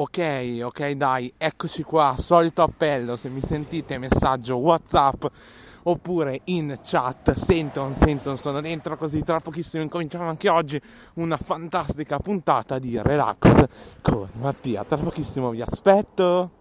Ok, ok, dai, eccoci qua, solito appello, se mi sentite messaggio WhatsApp oppure in chat, sento, sento, sono dentro così tra pochissimo incominciamo anche oggi una fantastica puntata di Relax con Mattia, tra pochissimo vi aspetto.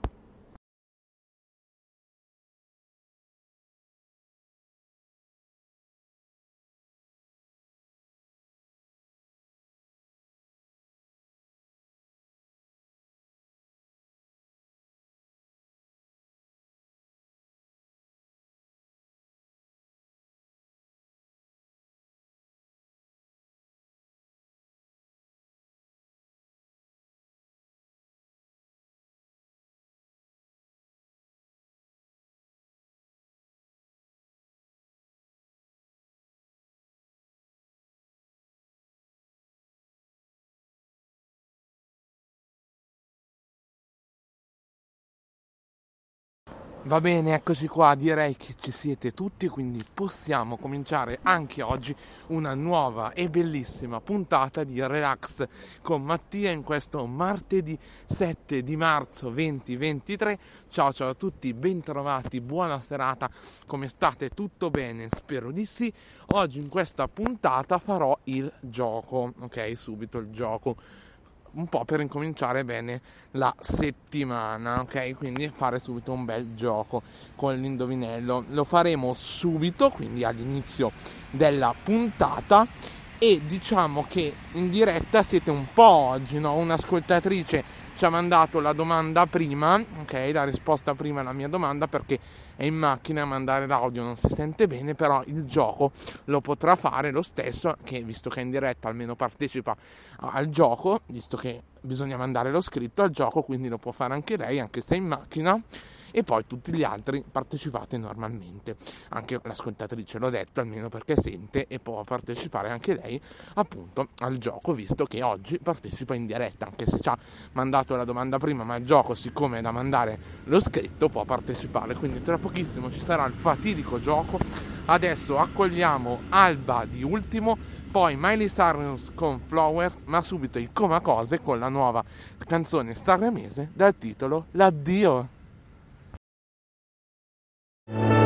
Va bene, eccoci qua, direi che ci siete tutti, quindi possiamo cominciare anche oggi una nuova e bellissima puntata di Relax con Mattia in questo martedì 7 di marzo 2023. Ciao ciao a tutti, bentrovati, buona serata, come state? Tutto bene? Spero di sì. Oggi in questa puntata farò il gioco, ok? Subito il gioco un po' per incominciare bene la settimana, ok? Quindi fare subito un bel gioco con l'indovinello. Lo faremo subito, quindi all'inizio della puntata e diciamo che in diretta siete un po' oggi, no? Un'ascoltatrice ci ha mandato la domanda prima, ok? La risposta prima alla mia domanda perché è in macchina a mandare l'audio non si sente bene, però il gioco lo potrà fare lo stesso, che visto che è in diretta almeno partecipa al gioco, visto che bisogna mandare lo scritto al gioco, quindi lo può fare anche lei, anche se è in macchina e poi tutti gli altri partecipate normalmente. Anche l'ascoltatrice l'ho detto, almeno perché sente e può partecipare anche lei appunto al gioco, visto che oggi partecipa in diretta, anche se ci ha mandato la domanda prima, ma il gioco siccome è da mandare lo scritto può partecipare, quindi tra pochissimo ci sarà il fatidico gioco. Adesso accogliamo Alba di ultimo poi Miley Cyrus con Flowers, ma subito il Coma Cose con la nuova canzone sanremese dal titolo L'addio. E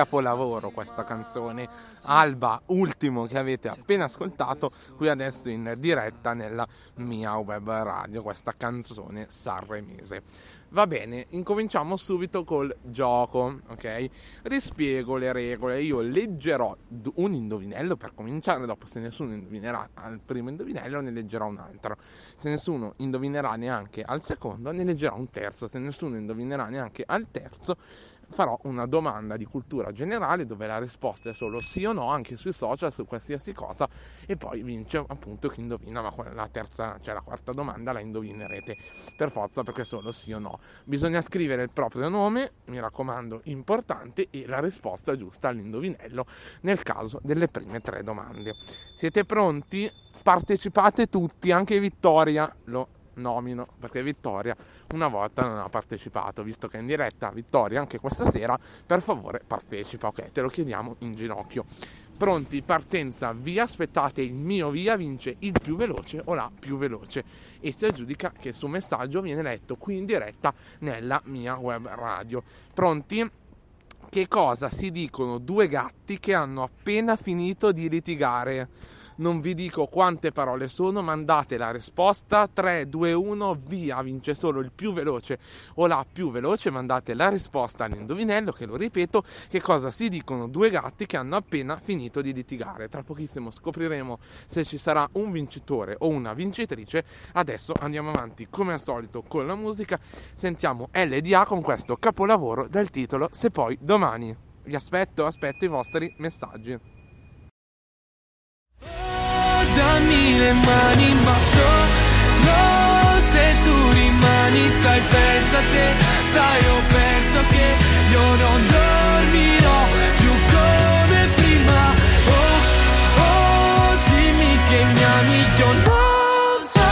capolavoro questa canzone. Alba, ultimo che avete appena ascoltato, qui adesso in diretta nella mia web radio, questa canzone sanremese. Va bene, incominciamo subito col gioco, ok? Rispiego le regole, io leggerò un indovinello per cominciare, dopo se nessuno indovinerà al primo indovinello ne leggerò un altro. Se nessuno indovinerà neanche al secondo ne leggerò un terzo, se nessuno indovinerà neanche al terzo farò una domanda di cultura generale dove la risposta è solo sì o no, anche sui social, su qualsiasi cosa, e poi vince appunto chi indovina, ma la terza, cioè la quarta domanda la indovinerete per forza perché è solo sì o no. Bisogna scrivere il proprio nome, mi raccomando, importante, e la risposta giusta all'indovinello nel caso delle prime tre domande. Siete pronti? Partecipate tutti, anche Vittoria lo nomino perché Vittoria una volta non ha partecipato, visto che è in diretta Vittoria anche questa sera, per favore partecipa, ok, te lo chiediamo in ginocchio. Pronti, partenza, via, aspettate il mio via, vince il più veloce o la più veloce e si aggiudica che il suo messaggio viene letto qui in diretta nella mia web radio. Pronti? Che cosa si dicono due gatti che hanno appena finito di litigare? Non vi dico quante parole sono, mandate la risposta 3, 2, 1, via, vince solo il più veloce o la più veloce, mandate la risposta all'indovinello che lo ripeto, che cosa si dicono due gatti che hanno appena finito di litigare. Tra pochissimo scopriremo se ci sarà un vincitore o una vincitrice. Adesso andiamo avanti come al solito con la musica, sentiamo LDA con questo capolavoro dal titolo Se poi domani. Vi aspetto, aspetto i vostri messaggi dammi le mani ma solo se tu rimani sai pensa a te sai io penso che io non dormirò più come prima. Oh oh dimmi che mi ami io non so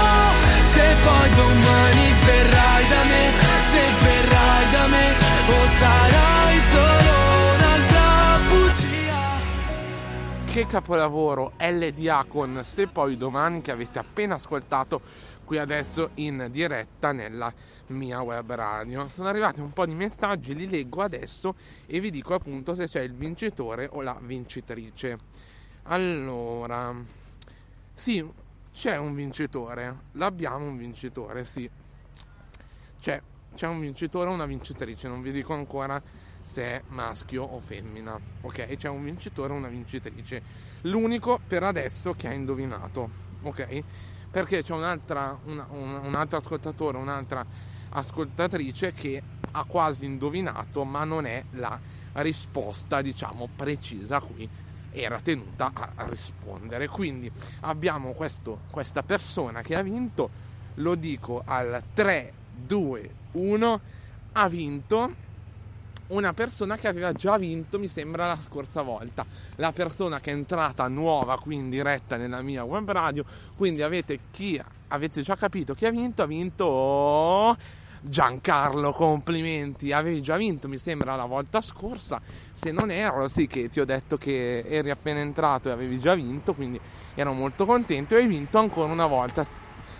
se poi domani verrai da me se verrai da me o sarai solo che capolavoro LDA con Se poi domani che avete appena ascoltato qui adesso in diretta nella mia web radio. Sono arrivati un po' di messaggi, li leggo adesso e vi dico appunto se c'è il vincitore o la vincitrice. Allora, sì, c'è un vincitore, l'abbiamo un vincitore, sì. C'è, c'è un vincitore o una vincitrice, non vi dico ancora se è maschio o femmina. Ok, c'è un vincitore o una vincitrice. L'unico per adesso che ha indovinato. Ok? Perché c'è un'altra, una, un, un altro ascoltatore, un'altra ascoltatrice che ha quasi indovinato, ma non è la risposta, diciamo, precisa a cui era tenuta a, a rispondere. Quindi abbiamo questo, questa persona che ha vinto, lo dico al 3, 2, 1, ha vinto una persona che aveva già vinto, mi sembra, la scorsa volta. La persona che è entrata nuova qui in diretta nella mia web radio. Quindi avete chi avete già capito chi ha vinto? Ha vinto Giancarlo, complimenti. Avevi già vinto, mi sembra, la volta scorsa. Se non ero, sì che ti ho detto che eri appena entrato e avevi già vinto, quindi ero molto contento e hai vinto ancora una volta.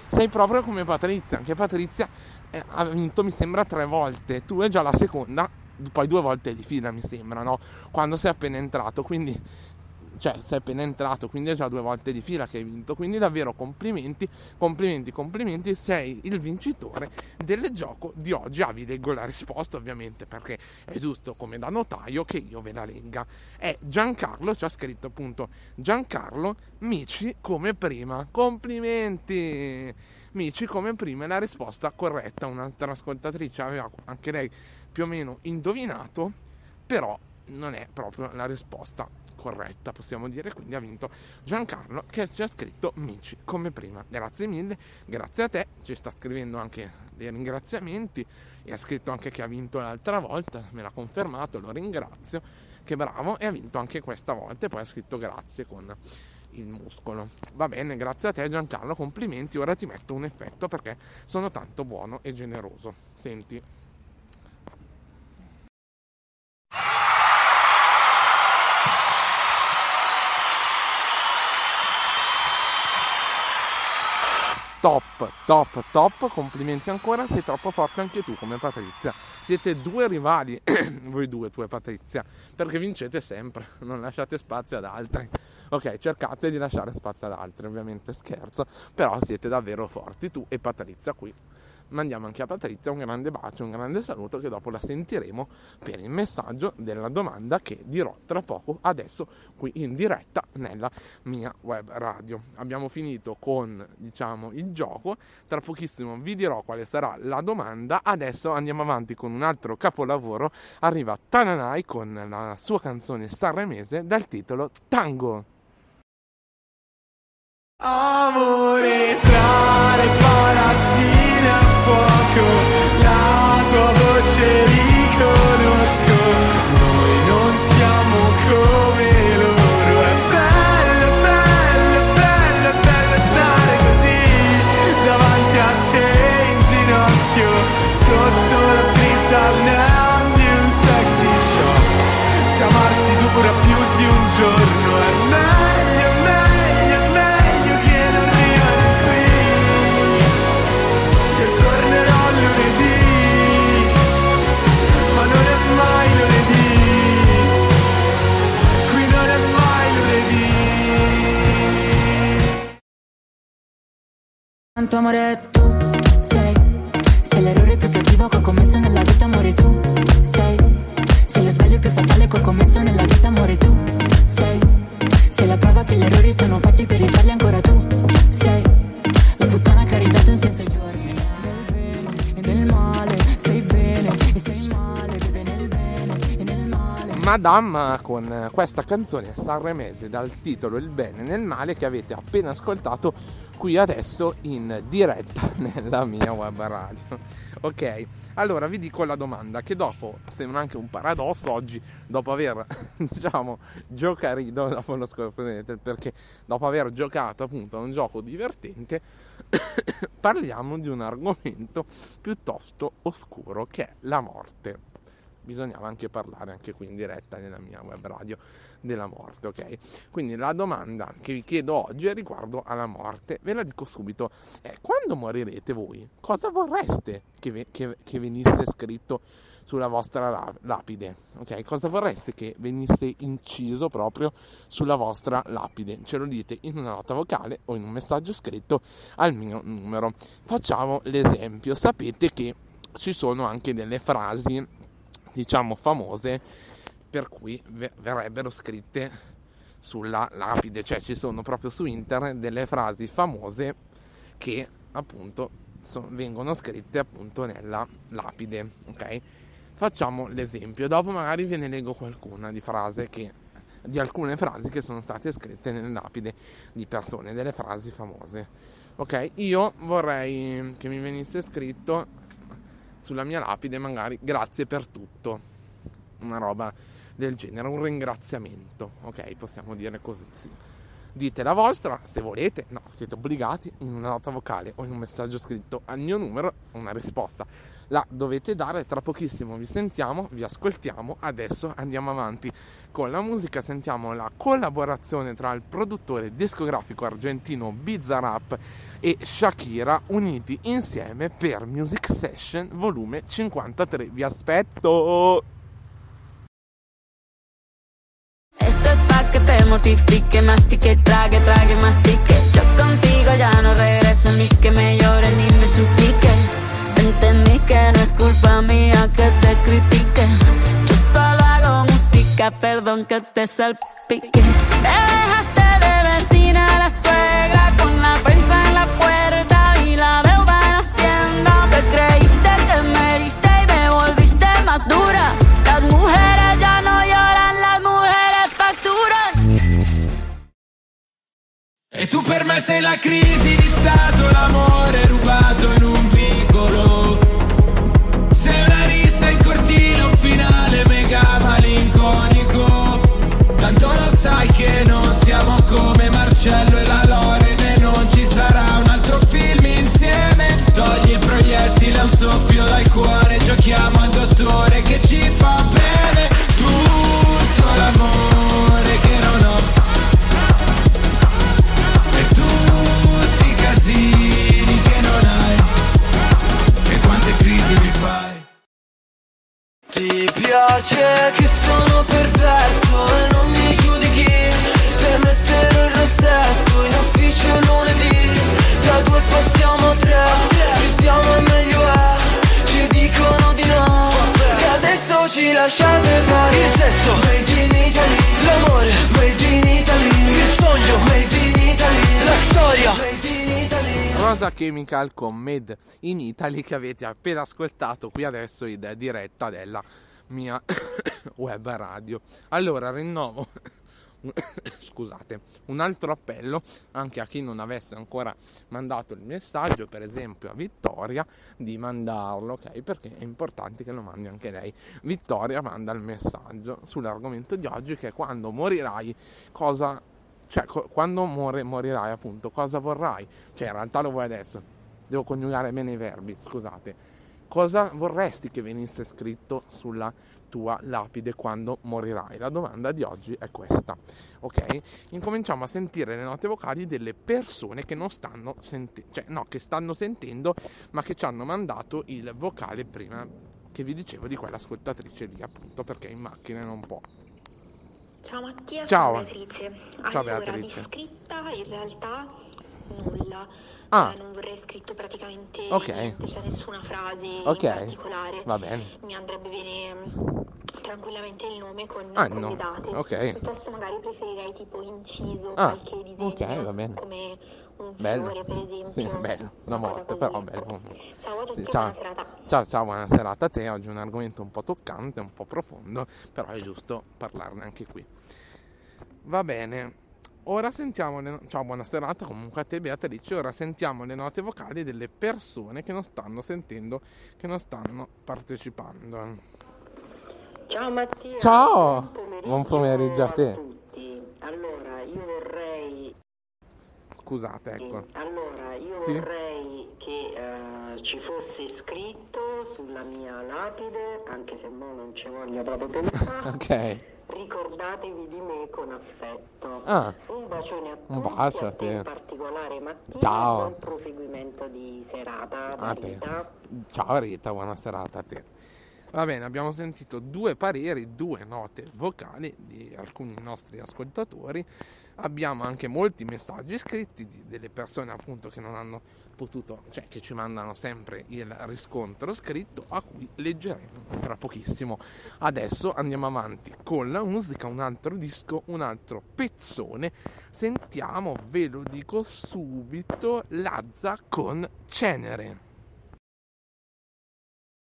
Sei proprio come Patrizia, anche Patrizia eh, ha vinto mi sembra tre volte, tu è già la seconda poi due volte di fila mi sembra, no? Quando sei appena entrato, quindi cioè sei appena entrato, quindi è già due volte di fila che hai vinto, quindi davvero complimenti, complimenti, complimenti, sei il vincitore del gioco di oggi. Ah, vi leggo la risposta ovviamente perché è giusto come da notaio che io ve la legga. È Giancarlo, ci ha scritto appunto Giancarlo Mici come prima. Complimenti! Mici come prima è la risposta corretta. Un'altra ascoltatrice aveva anche lei più o meno indovinato, però non è proprio la risposta corretta, possiamo dire, quindi ha vinto Giancarlo che ci ha scritto Mici come prima. Grazie mille, grazie a te, ci sta scrivendo anche dei ringraziamenti e ha scritto anche che ha vinto l'altra volta, me l'ha confermato, lo ringrazio, che bravo e ha vinto anche questa volta e poi ha scritto grazie con il muscolo. Va bene, grazie a te Giancarlo, complimenti, ora ti metto un effetto perché sono tanto buono e generoso. Senti. Top, top, top, complimenti ancora, sei troppo forte anche tu come Patrizia. Siete due rivali, voi due, tu e Patrizia, perché vincete sempre, non lasciate spazio ad altri. Ok, cercate di lasciare spazio ad altri, ovviamente scherzo, però siete davvero forti, tu e Patrizia qui mandiamo anche a Patrizia un grande bacio, un grande saluto che dopo la sentiremo per il messaggio della domanda che dirò tra poco adesso qui in diretta nella mia web radio. Abbiamo finito con diciamo il gioco, tra pochissimo vi dirò quale sarà la domanda, adesso andiamo avanti con un altro capolavoro, arriva Tananai con la sua canzone sanremese dal titolo Tango. Amore tra le palazzine fuoco, la tua voce riconosco, Tanto amore tu sei Sei Madame con questa canzone sanremese dal titolo Il bene nel male che avete appena ascoltato qui adesso in diretta nella mia web radio. Ok, allora vi dico la domanda che dopo, sembra anche un paradosso oggi, dopo aver, diciamo, giocarido, dopo lo scoprirete perché dopo aver giocato appunto a un gioco divertente, parliamo di un argomento piuttosto oscuro che è la morte bisognava anche parlare anche qui in diretta nella mia web radio della morte, ok? Quindi la domanda che vi chiedo oggi è riguardo alla morte, ve la dico subito, è quando morirete voi, cosa vorreste che, ve- che- che venisse scritto sulla vostra la- lapide, ok? Cosa vorreste che venisse inciso proprio sulla vostra lapide? Ce lo dite in una nota vocale o in un messaggio scritto al mio numero. Facciamo l'esempio, sapete che ci sono anche delle frasi diciamo famose per cui ve- verrebbero scritte sulla lapide, cioè ci sono proprio su internet delle frasi famose che appunto so- vengono scritte appunto nella lapide, ok? Facciamo l'esempio, dopo magari ve ne leggo qualcuna di frase che di alcune frasi che sono state scritte nelle lapide di persone, delle frasi famose. Ok, io vorrei che mi venisse scritto sulla mia lapide magari grazie per tutto, una roba del genere, un ringraziamento, ok? Possiamo dire così, sì. Dite la vostra se volete, no, siete obbligati in una nota vocale o in un messaggio scritto al mio numero una risposta. La dovete dare, tra pochissimo vi sentiamo, vi ascoltiamo, adesso andiamo avanti con la musica, sentiamo la collaborazione tra il produttore discografico argentino Bizarrap e Shakira uniti insieme per Music Session volume 53. Vi aspetto! Te mortifique, mastique, trague, trague, mastique. Yo contigo ya no regreso ni que me llore ni me suplique. Entendí que no es culpa mía que te critique. Yo solo hago música, perdón que te salpique. Te dejaste de vecina a la suegra con la prensa en la puerta y la deuda en Hacienda. Te creíste que me heriste y me volviste más dura. Las mujeres ya no lloran, las mujeres facturan. E tu per me sei la crisi di stato, l'amore rubato in un sai che non siamo come Marcello e Chemical con Made in Italy che avete appena ascoltato qui adesso in diretta della mia web radio. Allora rinnovo scusate, un altro appello anche a chi non avesse ancora mandato il messaggio, per esempio a Vittoria, di mandarlo, ok? Perché è importante che lo mandi anche lei. Vittoria manda il messaggio sull'argomento di oggi che è quando morirai cosa cioè co- quando muore, morirai appunto cosa vorrai? Cioè in realtà lo vuoi adesso. Devo coniugare bene i verbi scusate. Cosa vorresti che venisse scritto sulla tua lapide quando morirai? La domanda di oggi è questa ok? Incominciamo a sentire le note vocali delle persone che non stanno sentendo cioè no che stanno sentendo ma che ci hanno mandato il vocale prima che vi dicevo di quell'ascoltatrice lì appunto perché in macchina non può Ciao Mattia, Ciao. sono Beatrice. Ciao, allora, Beatrice. di scritta in realtà nulla. Ah. Cioè, non vorrei scritto praticamente Ok. niente, cioè nessuna frase Ok. in particolare. Va bene. Mi andrebbe bene mm, tranquillamente il nome con, Ah, no. le date. Ok. Piuttosto magari preferirei tipo inciso Ah, qualche disegno ok, va bene. come un Bello. fiore per esempio. Sì, bello, una morte, così, però ecco. bello. Ciao a tutti, Sì, buona serata. Ciao, ciao, buona serata a te. Oggi è un argomento un po' toccante, un po' profondo, però è giusto parlarne anche qui. Va bene. Ora sentiamo le Ciao, buona serata comunque a te Beatrice. Ora sentiamo le note vocali delle persone che non stanno sentendo, che non stanno partecipando. Ciao Mattia. Ciao. Buon pomeriggio a te. tutti. Allora, io vorrei Scusate, ecco. allora, io Sì. vorrei che eh, ci fosse scritto sulla mia lapide, anche se mo non ci voglio proprio pensare. Ok. Ricordatevi di me con affetto. Ah. Un bacione a tutti, Un bacio a te in particolare Mattia. Ciao. Buon proseguimento di serata. A te. Rita. Ciao Rita, buona serata a te. Va bene, abbiamo sentito due pareri, due note vocali di alcuni nostri ascoltatori. Abbiamo anche molti messaggi scritti di- delle persone appunto che non hanno potuto, cioè che ci mandano sempre il riscontro scritto a cui leggeremo tra pochissimo. Adesso andiamo avanti con la musica, un altro disco, un altro pezzone. Sentiamo, ve lo dico subito, Lazza con Cenere.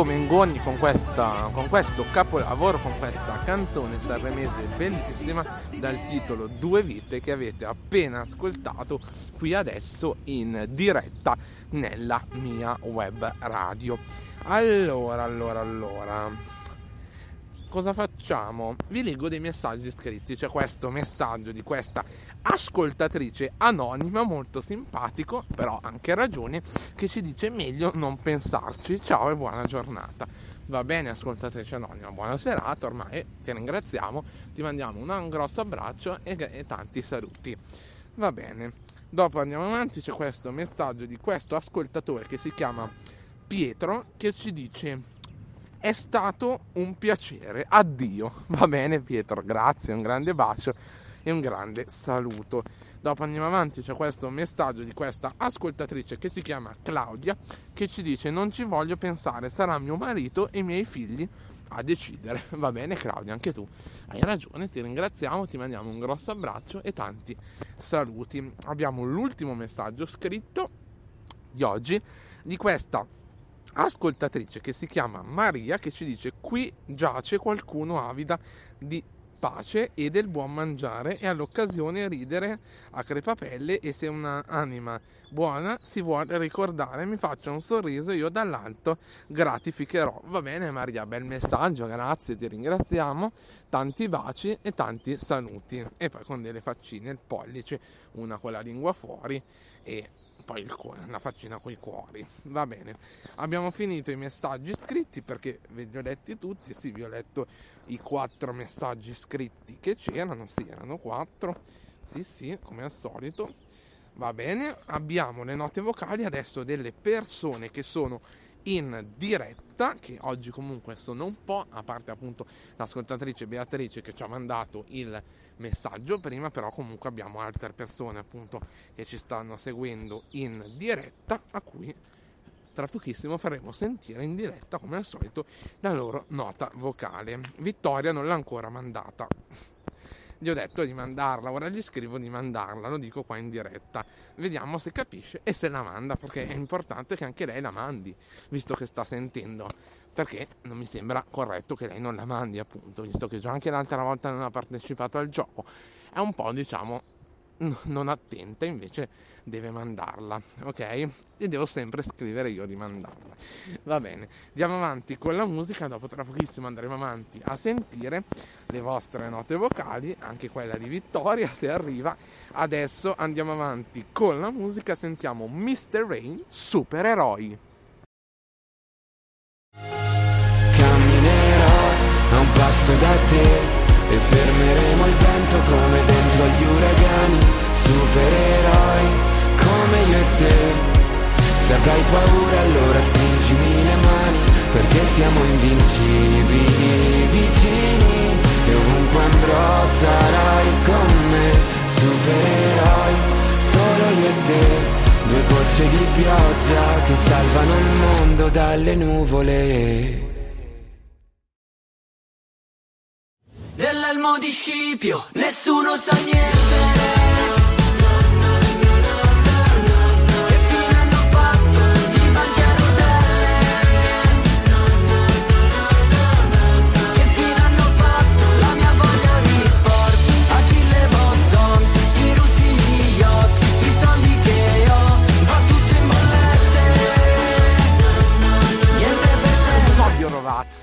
Marco Mengoni con, questa, con questo capolavoro, con questa canzone sanremese bellissima dal titolo Due vite che avete appena ascoltato qui adesso in diretta nella mia web radio. Allora, allora, allora. Cosa facciamo? Vi leggo dei messaggi scritti. C'è questo messaggio di questa ascoltatrice anonima, molto simpatico, però anche ragione, che ci dice meglio non pensarci. Ciao e buona giornata. Va bene, ascoltatrice anonima, buona serata. Ormai ti ringraziamo, ti mandiamo un grosso abbraccio e, e tanti saluti. Va bene. Dopo andiamo avanti, c'è questo messaggio di questo ascoltatore che si chiama Pietro che ci dice è stato un piacere, addio. Va bene Pietro, grazie, un grande bacio e un grande saluto. Dopo andiamo avanti, c'è questo messaggio di questa ascoltatrice che si chiama Claudia che ci dice non ci voglio pensare, sarà mio marito e i miei figli a decidere. Va bene Claudia, anche tu hai ragione, ti ringraziamo, ti mandiamo un grosso abbraccio e tanti saluti. Abbiamo l'ultimo messaggio scritto di oggi di questa ascoltatrice che si chiama Maria che ci dice qui giace qualcuno avida di pace e del buon mangiare e all'occasione ridere a crepapelle e se un'anima buona si vuole ricordare mi faccia un sorriso io dall'alto gratificherò. Va bene Maria bel messaggio grazie ti ringraziamo. Tanti baci e tanti saluti. E poi con delle faccine il pollice una con la lingua fuori e poi il cuore, la faccina con i cuori. Va bene, abbiamo finito i messaggi scritti perché ve li ho letti tutti. Sì, vi ho letto i quattro messaggi scritti che c'erano. Sì, erano quattro. Sì, sì, come al solito. Va bene, abbiamo le note vocali adesso delle persone che sono in diretta, che oggi comunque sono un po', a parte appunto l'ascoltatrice Beatrice che ci ha mandato il messaggio prima, però comunque abbiamo altre persone appunto che ci stanno seguendo in diretta, a cui tra pochissimo faremo sentire in diretta come al solito la loro nota vocale. Vittoria non l'ha ancora mandata gli ho detto di mandarla, ora gli scrivo di mandarla, lo dico qua in diretta. Vediamo se capisce e se la manda, perché è importante che anche lei la mandi, visto che sta sentendo. Perché non mi sembra corretto che lei non la mandi, appunto, visto che già anche l'altra volta non ha partecipato al gioco. È un po', diciamo, non attenta, invece deve mandarla, ok? E devo sempre scrivere io di mandarla. Va bene, andiamo avanti con la musica, dopo tra pochissimo andremo avanti a sentire le vostre note vocali, anche quella di Vittoria se arriva. Adesso andiamo avanti con la musica, sentiamo Mr. Rain, supereroi. Camminerò a un passo da te e fermeremo il vento come dentro agli uragani, supereroi te. Se avrai paura allora stringimi le mani, perché siamo invincibili vicini e ovunque andrò sarai con me, supereroi, solo io e te. Due gocce di pioggia che salvano il mondo dalle nuvole. Dell'elmo di Scipio, nessuno sa niente.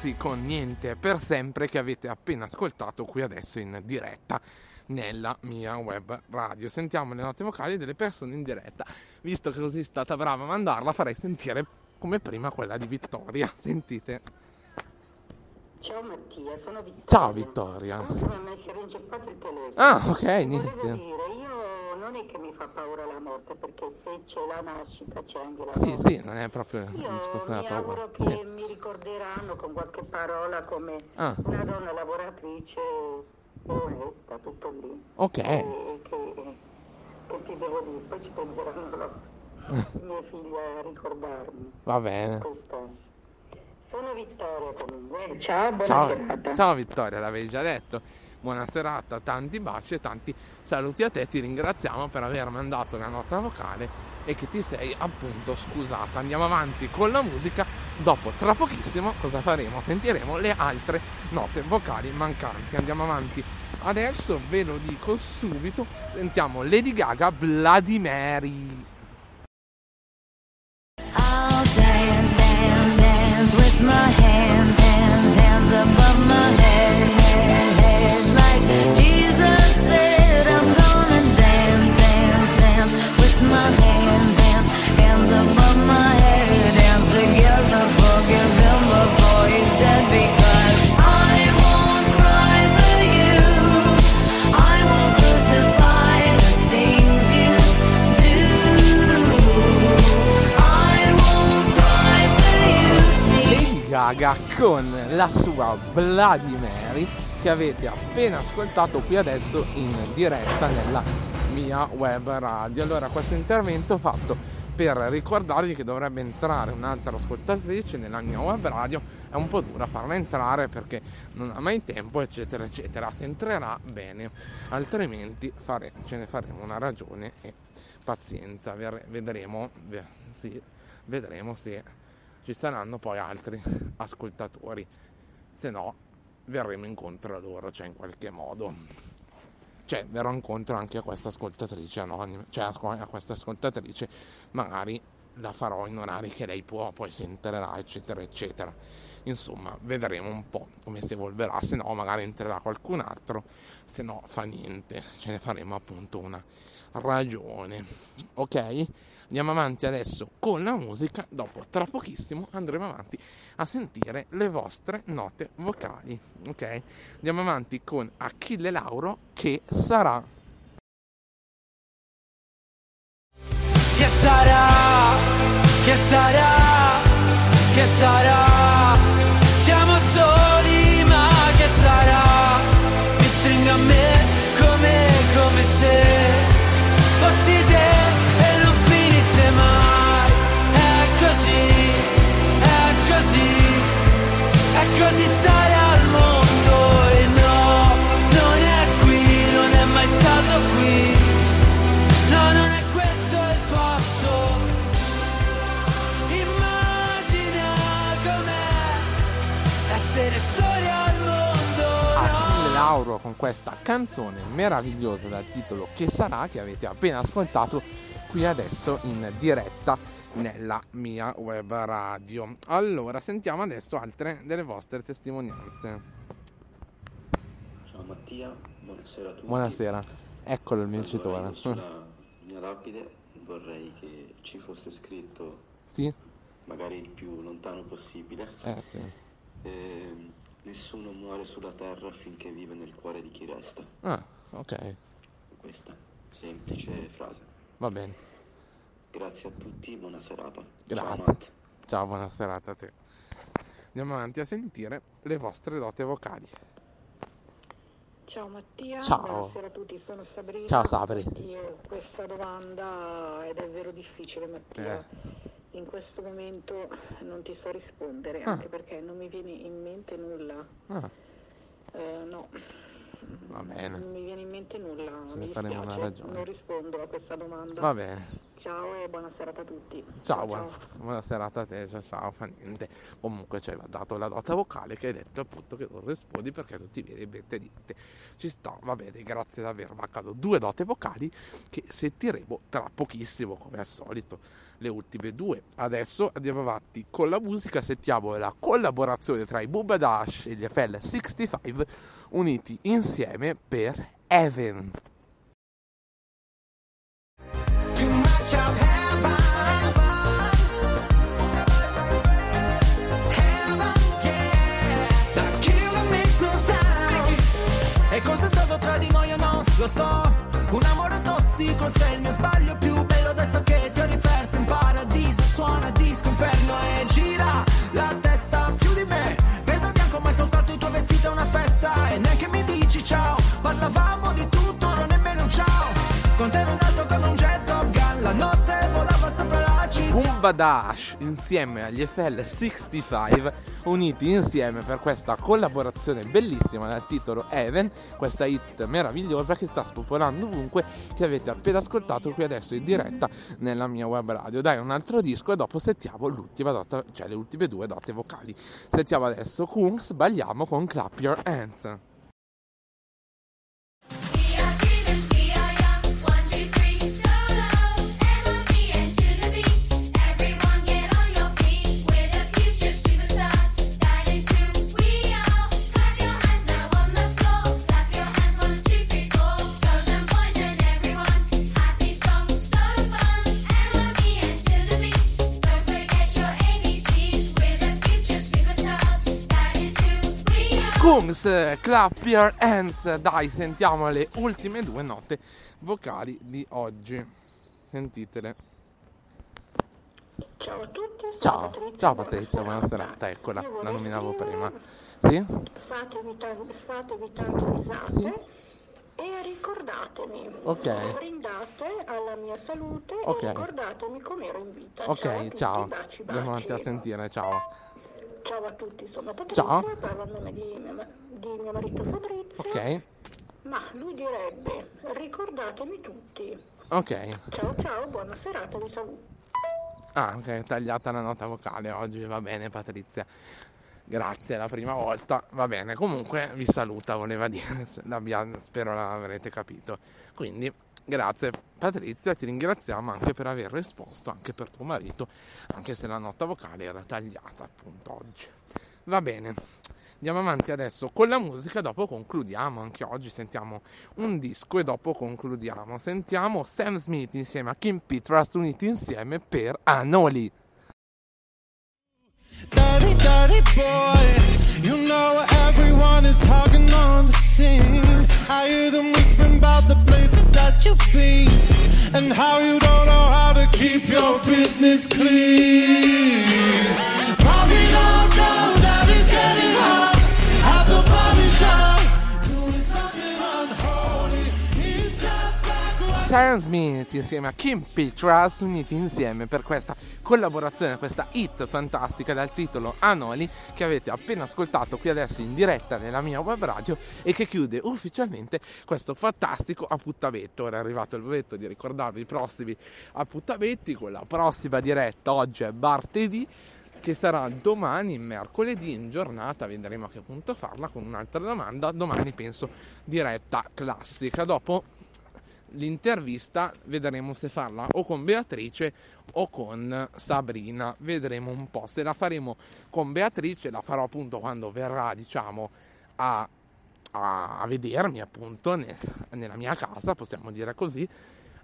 Rovazzi con Niente per sempre che avete appena ascoltato qui adesso in diretta nella mia web radio. Sentiamo le note vocali delle persone in diretta. Visto che così è stata brava a mandarla, farei sentire come prima quella di Vittoria. Sentite. Ciao Mattia, sono Vittoria. Ciao Vittoria. Scusa, ma si era inceppato il telefono. Ah, ok, Volevo niente. dire, io non è che mi fa paura la morte, perché se c'è la nascita c'è anche la Sì, morte. sì, non è proprio Io una mi da paura. auguro che Sì. mi ricorderanno con qualche parola come Ah. una donna lavoratrice onesta, tutto lì. Ok. E che, che ti devo dire, poi ci penseranno loro, i miei figli a ricordarmi. Va bene. Questo. Sono Vittoria comunque. Ciao, buona Ciao, serata. ciao Vittoria, l'avevi già detto. Buona serata, tanti baci e tanti saluti a te. Ti ringraziamo per aver mandato la nota vocale e che ti sei appunto scusata. Andiamo avanti con la musica. Dopo, tra pochissimo, cosa faremo? Sentiremo le altre note vocali mancanti. Andiamo avanti. Adesso ve lo dico subito. Sentiamo Lady Gaga Mary. I'll dance, dance, dance with my hands, hands, hands above my head, con la sua Bloody che avete appena ascoltato qui adesso in diretta nella mia web radio. Allora, questo intervento fatto per ricordarvi che dovrebbe entrare un'altra ascoltatrice nella mia web radio è un po' dura farla entrare perché non ha mai tempo eccetera eccetera se entrerà bene altrimenti fare, ce ne faremo una ragione e pazienza vedremo sì, vedremo se ci saranno poi altri ascoltatori se no verremo incontro a loro cioè in qualche modo cioè verrò incontro anche a questa ascoltatrice anonima, cioè a questa ascoltatrice magari la farò in orari che lei può, poi si eccetera, eccetera. Insomma, vedremo un po' come si evolverà, se no magari entrerà qualcun altro, se no fa niente, ce ne faremo appunto una ragione. Ok? Andiamo avanti adesso con la musica, dopo tra pochissimo andremo avanti a sentire le vostre note vocali, ok? Andiamo avanti con Achille Lauro che sarà Che sarà? Che sarà? Che sarà? Se fossi te e non finisse mai. È così, è così, è così stare Lauro con questa canzone meravigliosa dal titolo Che sarà che avete appena ascoltato qui adesso in diretta nella mia web radio. Allora, sentiamo adesso altre delle vostre testimonianze. Ciao Mattia, buonasera a tutti. Buonasera, eccolo il vincitore. ero Sulla mia lapide vorrei che ci fosse scritto Sì? magari il più lontano possibile. Eh sì. ehm, nessuno muore sulla terra finché vive nel cuore di chi resta. Ah, ok, Questa semplice frase. va bene. Grazie a tutti, buona serata. Ciao, Grazie. Matt. Ciao, buona serata a te. Andiamo avanti a sentire le vostre note vocali. Ciao Mattia, Ciao. buonasera a tutti, sono Sabrina. Ciao, Sabri. Io questa domanda è davvero difficile Mattia. Eh. In questo momento non ti so rispondere, Ah. anche perché non mi viene in mente nulla. Ah, Eh, no, va bene. non mi viene in mente nulla. Mi ne faremo una ragione. non rispondo a questa domanda. Va bene. Ciao e buona serata a tutti. Ciao, buona, buona serata a te, ciao, ciao, fa niente. Comunque ci hai dato la nota vocale che hai detto appunto che non rispondi perché non ti viene in mente niente. Ci sta, va bene, grazie davvero. Mancano due note vocali che sentiremo tra pochissimo, come al solito, le ultime due. Adesso andiamo avanti con la musica, sentiamo la collaborazione tra i Booba Dash e gli FL65 uniti insieme per heaven. E cosa stato tra di noi o? Lo so. Un amore tossico, sei il mio sbaglio più bello adesso che ti ho riperso in paradiso. Suona disco inferno e gira la testa più di me. Ciao. Parlavamo di tutto, non nemmeno un ciao. Con te ero nato come un jet Top Gun. La notte volava sopra la città. Pumba Dash insieme agli FL65 uniti insieme per questa collaborazione bellissima dal titolo Even, questa hit meravigliosa che sta spopolando ovunque che avete appena ascoltato qui adesso in diretta nella mia web radio. Dai un altro disco e dopo sentiamo l'ultima nota, cioè le ultime due note vocali. Sentiamo adesso Kungs, sbagliamo con Clap Your Hands. Kungs, Clap Your Hands. Dai, sentiamo le ultime due note vocali di oggi. Sentitele. Ciao a tutti, Ciao, Patrizia. ciao Patrizia, buona serata, eccola, la nominavo prima. Sì? Fatevi, tan- fatevi tante risate e ricordatemi. Ok. Brindate alla mia salute Ok. e ricordatemi com'ero in vita. Ok, ciao. Andiamo avanti a sentire, ciao. Ciao a tutti, sono Patrizia, Ciao. parlo a nome di di mio marito Fabrizio. Ok, Ma lui direbbe, ricordatemi tutti. ok. Ciao ciao, buona serata, vi saluto. Ah, ok, tagliata la nota vocale oggi, va bene Patrizia. Grazie, è la prima volta, va bene. Comunque vi saluta, voleva dire, spero l'avrete capito. Quindi, grazie Patrizia, ti ringraziamo anche per aver risposto, anche per tuo marito, anche se la nota vocale era tagliata appunto oggi. Va bene. Andiamo avanti adesso con la musica, dopo concludiamo, anche oggi sentiamo un disco e dopo concludiamo. Sentiamo Sam Smith insieme a Kim Petras uniti insieme per Anoli. Dirty, dirty boy. You know everyone is talking on the scene. I hear them whispering about the places that you've been and how you don't know how to keep your business clean. Probably don't know Sam Smith insieme a Kim Petras uniti insieme per questa collaborazione, questa hit fantastica dal titolo Anoli che avete appena ascoltato qui adesso in diretta nella mia web radio e che chiude ufficialmente questo fantastico appuntamento. Ora è arrivato il momento di ricordarvi i prossimi appuntamenti con la prossima diretta, oggi è martedì che sarà domani, mercoledì, in giornata, vedremo a che punto farla con un'altra domanda. Domani penso diretta classica. Dopo l'intervista vedremo se farla o con Beatrice o con Sabrina. Vedremo un po'. Se la faremo con Beatrice, la farò appunto quando verrà, diciamo, a, a, a vedermi appunto ne- nella mia casa, possiamo dire così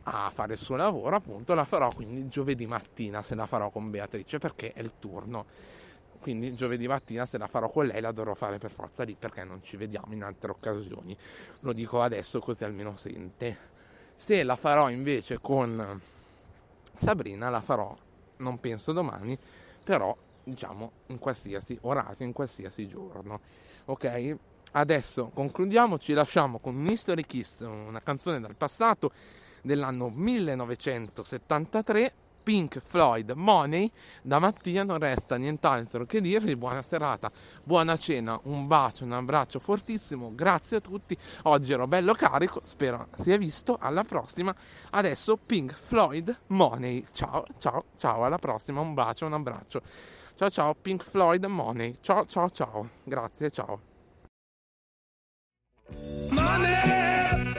a fare il suo lavoro, appunto, la farò quindi giovedì mattina se la farò con Beatrice perché è il turno. Quindi giovedì mattina se la farò con lei la dovrò fare per forza lì perché non ci vediamo in altre occasioni. Lo dico adesso così almeno sente. Se la farò invece con Sabrina la farò, non penso domani, però diciamo in qualsiasi orario, in qualsiasi giorno. Ok? Adesso concludiamo, ci lasciamo con History Kiss, una canzone dal passato dell'anno 1973, Pink Floyd Money. Da Mattia non resta nient'altro che dirvi buona serata, buona cena, un bacio, un abbraccio fortissimo, grazie a tutti. Oggi ero bello carico, spero sia visto. Alla prossima. Adesso Pink Floyd Money. Ciao, ciao, ciao, alla prossima, un bacio, un abbraccio. Ciao ciao, Pink Floyd Money. Ciao ciao ciao. Grazie, ciao. Money,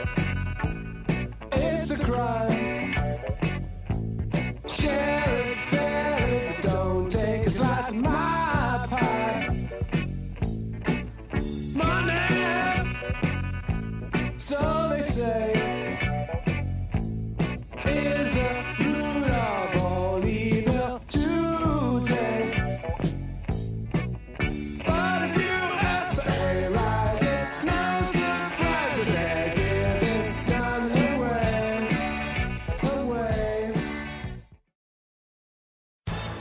it's a crime. Share